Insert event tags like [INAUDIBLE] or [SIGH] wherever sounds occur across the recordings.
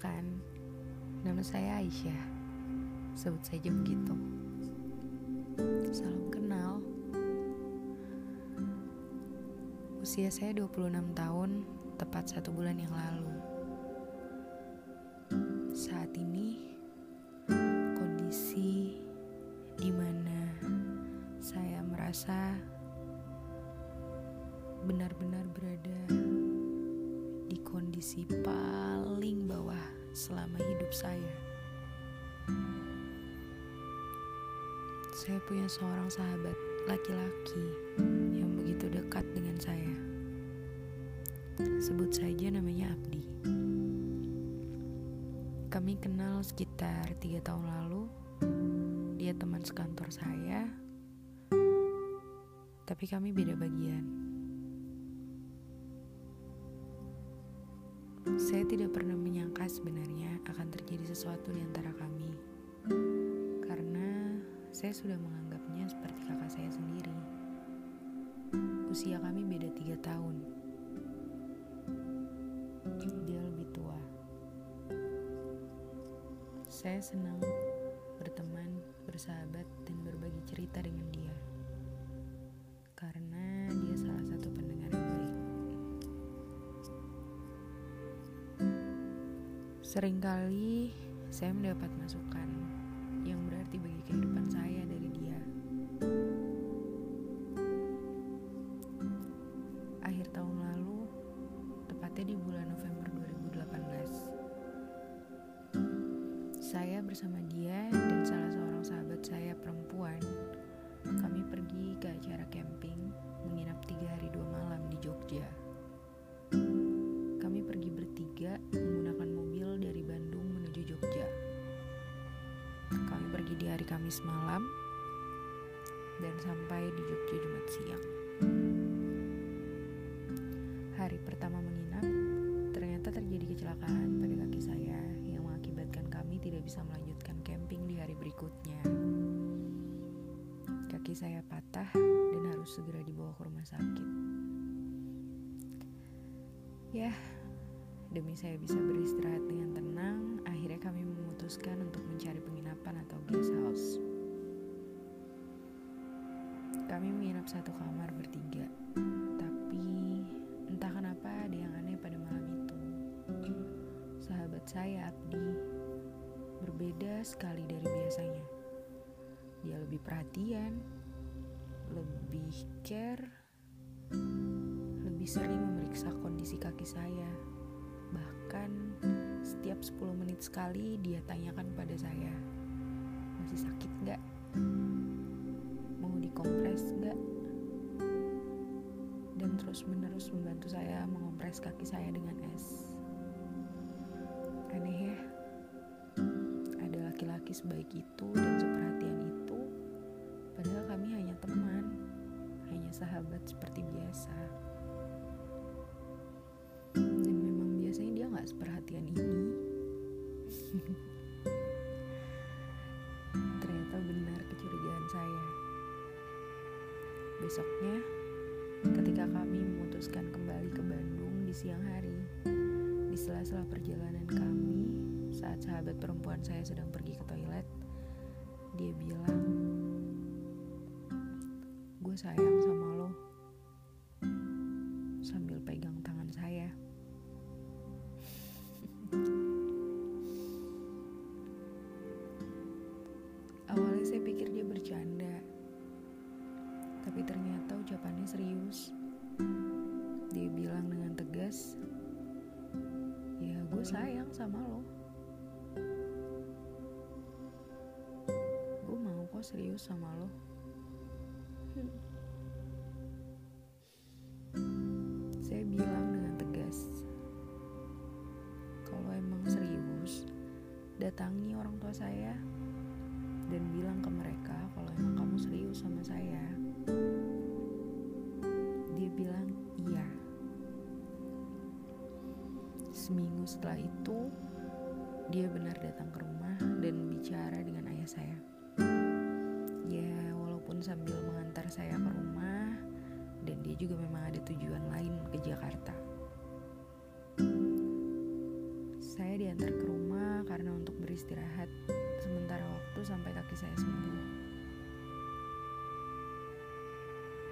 Perkenalkan, nama saya Aisyah. Sebut saja begitu. Salam kenal. Usia saya 26 tahun, tepat satu bulan yang lalu. Saat ini, kondisi di mana saya merasa benar-benar berada di kondisi paling bawah selama hidup saya. Saya punya seorang sahabat laki-laki yang begitu dekat dengan saya. Sebut saja namanya Abdi. Kami kenal sekitar tiga tahun lalu. Dia teman sekantor saya, tapi kami beda bagian. Saya tidak pernah menyangka sebenarnya akan terjadi sesuatu di antara kami, karena saya sudah menganggapnya seperti kakak saya sendiri. Usia kami beda tiga tahun. Dia lebih tua. Saya senang berteman, bersahabat, dan berbagi cerita dengan Seringkali saya mendapat masukan yang berarti bagi kehidupan saya dari dia. Akhir tahun lalu, tepatnya di bulan November 2018, saya bersama dia dan salah seorang sahabat saya perempuan, kami pergi ke acara camping menginap tiga hari dua malam di Jogja. Kami pergi bertiga di hari Kamis malam dan sampai di Jogja Jumat siang. Hari pertama menginap, ternyata terjadi kecelakaan pada kaki saya yang mengakibatkan kami tidak bisa melanjutkan camping di hari berikutnya. Kaki saya patah dan harus segera dibawa ke rumah sakit. Ya, demi saya bisa beristirahat dengan tenang, akhirnya kami memutuskan untuk mencari penginapan atau satu kamar bertiga, tapi entah kenapa ada yang aneh pada malam itu. Sahabat saya, Abdi, berbeda sekali dari biasanya. Dia lebih perhatian, lebih care, lebih sering memeriksa kondisi kaki saya. Bahkan setiap 10 menit sekali dia tanyakan pada saya, masih sakit nggak? Mau dikompres nggak? Dan terus menerus membantu saya mengompres kaki saya dengan es. Aneh ya, ada laki-laki sebaik itu dan seperhatian itu, padahal kami hanya teman, hanya sahabat seperti biasa. Dan memang biasanya dia nggak seperhatian ini. [LAUGHS] Ternyata benar kecurigaan saya. Besoknya, memutuskan kembali ke Bandung di siang hari, di sela-sela perjalanan kami, saat sahabat perempuan saya sedang pergi ke toilet, dia bilang, "Gue sayang sama lo. Gue mau kok serius sama lo." Hmm. Saya bilang dengan tegas, "Kalau emang serius, datangi orang tua saya." dan bilang ke mereka kalau emang kamu serius sama saya. Dia bilang Seminggu setelah itu, dia benar datang ke rumah dan bicara dengan ayah saya. Ya, walaupun sambil mengantar saya ke rumah, dan dia juga memang ada tujuan lain ke Jakarta. Saya diantar ke rumah karena untuk beristirahat sementara waktu sampai kaki saya sembuh.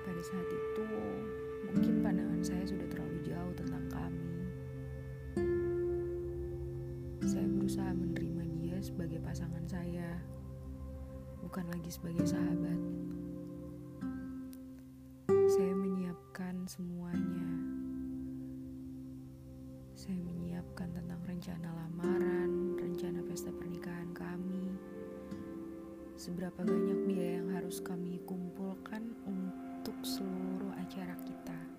Pada saat itu, mungkin pandangan saya sudah terlalu jauh tentang kami. Berusaha menerima dia sebagai pasangan saya, bukan lagi sebagai sahabat. Saya menyiapkan semuanya. Saya menyiapkan tentang rencana lamaran, rencana pesta pernikahan kami, seberapa banyak biaya yang harus kami kumpulkan untuk seluruh acara kita.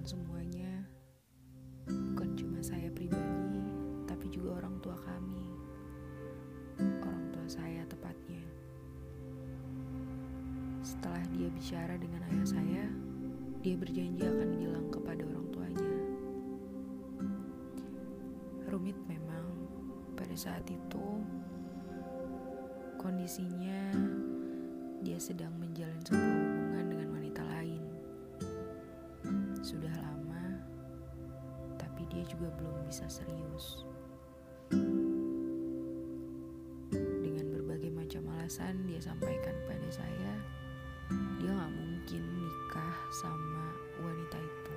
Merencanakan semuanya, bukan cuma saya pribadi, tapi juga orang tua kami, orang tua saya tepatnya. Setelah dia bicara dengan ayah saya, dia berjanji akan bilang kepada orang tuanya. Rumit memang pada saat itu kondisinya dia sedang menjalin sebuah juga belum bisa serius. Dengan berbagai macam alasan dia sampaikan pada saya, dia gak mungkin nikah sama wanita itu.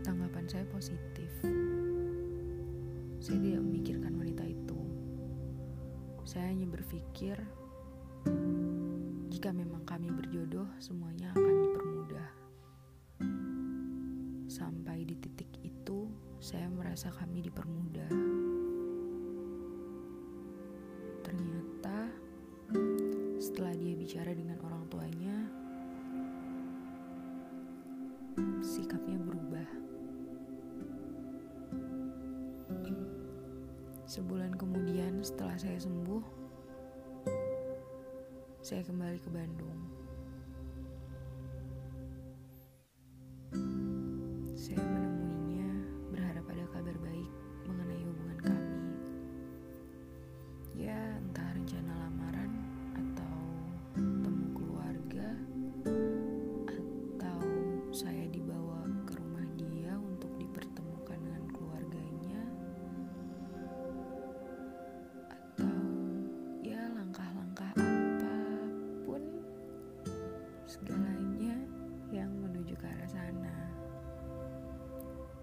Tanggapan saya positif. Saya tidak memikirkan wanita itu. Saya hanya berpikir, jika memang kami berjodoh, semuanya akan dipermudah. Titik itu, saya merasa kami dipermudah. Ternyata, setelah dia bicara dengan orang tuanya, sikapnya berubah. Sebulan kemudian, setelah saya sembuh, saya kembali ke Bandung.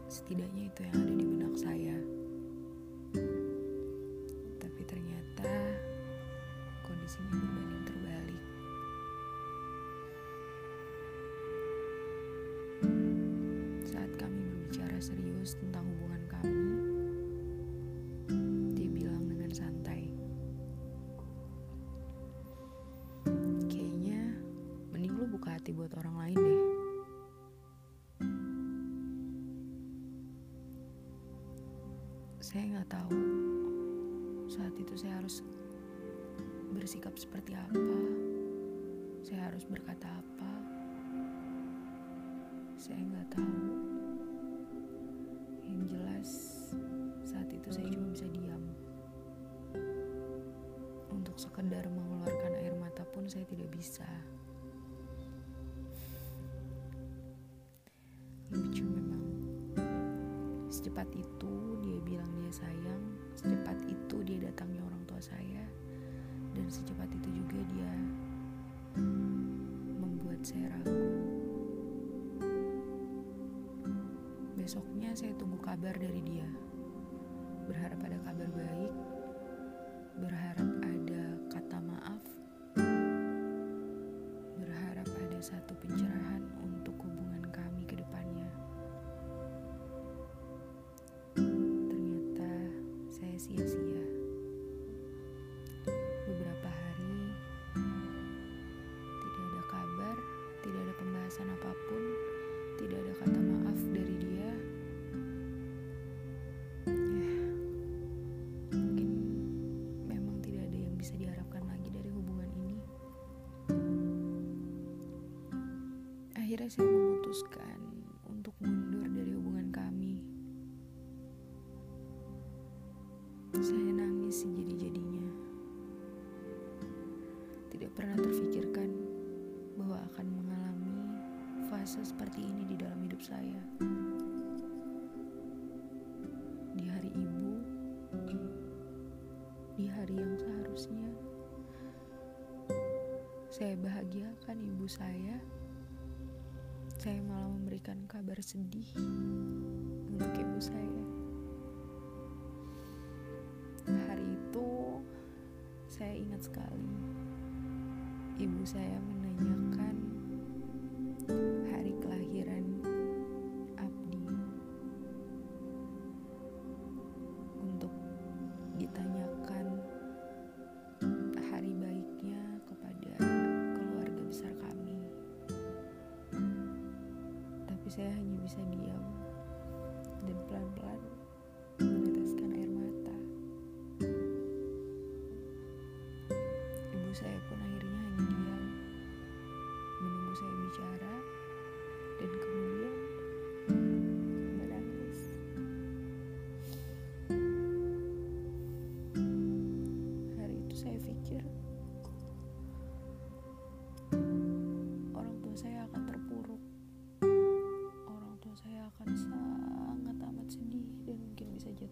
Setidaknya itu yang ada di benak saya. Tapi ternyata kondisinya berbanding terbalik. Saat kami berbicara serius tentang hubungan kami, dia bilang dengan santai, Kayaknya mending lu buka hati buat orang lain Saya nggak tahu saat itu saya harus bersikap seperti apa. Saya harus berkata apa. Saya nggak tahu. Yang jelas saat itu saya cuma bisa diam. Untuk sekedar mengeluarkan air mata pun saya tidak bisa. Lucu. Secepat itu dia bilang dia sayang, secepat itu dia datangnya orang tua saya, dan secepat itu juga dia membuat saya ragu. Besoknya saya tunggu kabar dari dia. Berharap ada kabar baik, berharap saya memutuskan untuk mundur dari hubungan kami. Saya nangis sejadi-jadinya. Tidak pernah terfikirkan bahwa akan mengalami fase seperti ini di dalam hidup saya. Di hari ibu, di hari yang seharusnya saya bahagiakan ibu saya saya malah memberikan kabar sedih untuk ibu saya. Hari itu saya ingat sekali ibu saya menanyakan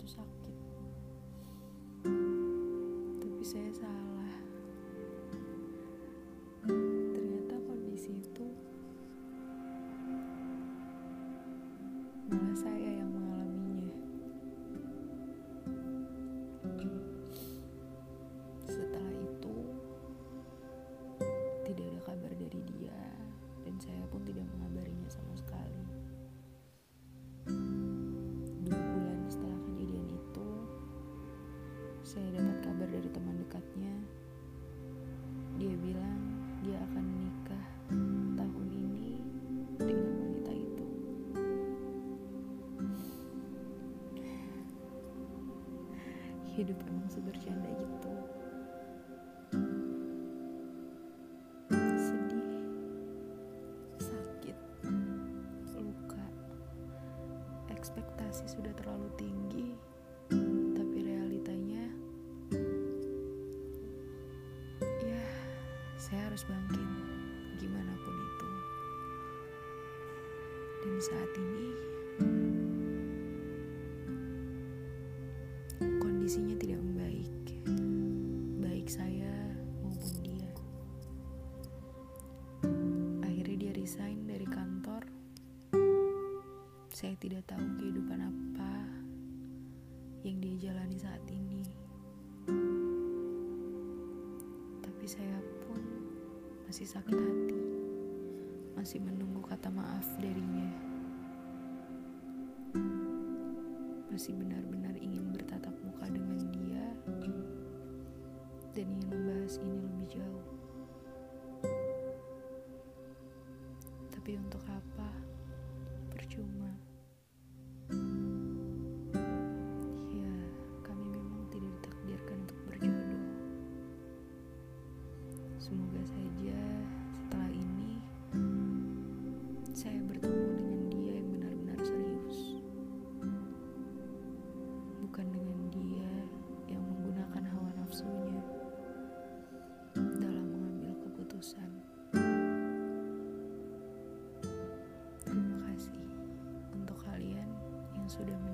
bisa saya dapat kabar dari teman dekatnya. Dia bilang dia akan menikah tahun ini dengan wanita itu. Hidup emang sebercanda gitu. Ekspektasi sudah terlalu tinggi, harus bangkit, gimana pun itu. Dan saat ini, kondisinya tidak membaik, baik saya maupun dia. Akhirnya dia resign dari kantor. Saya tidak tahu kehidupan apa yang dia jalani saat ini. Tapi saya pun masih sakit hati. Masih menunggu kata maaf darinya. Masih benar-benar ingin bertatap sudah mendengar.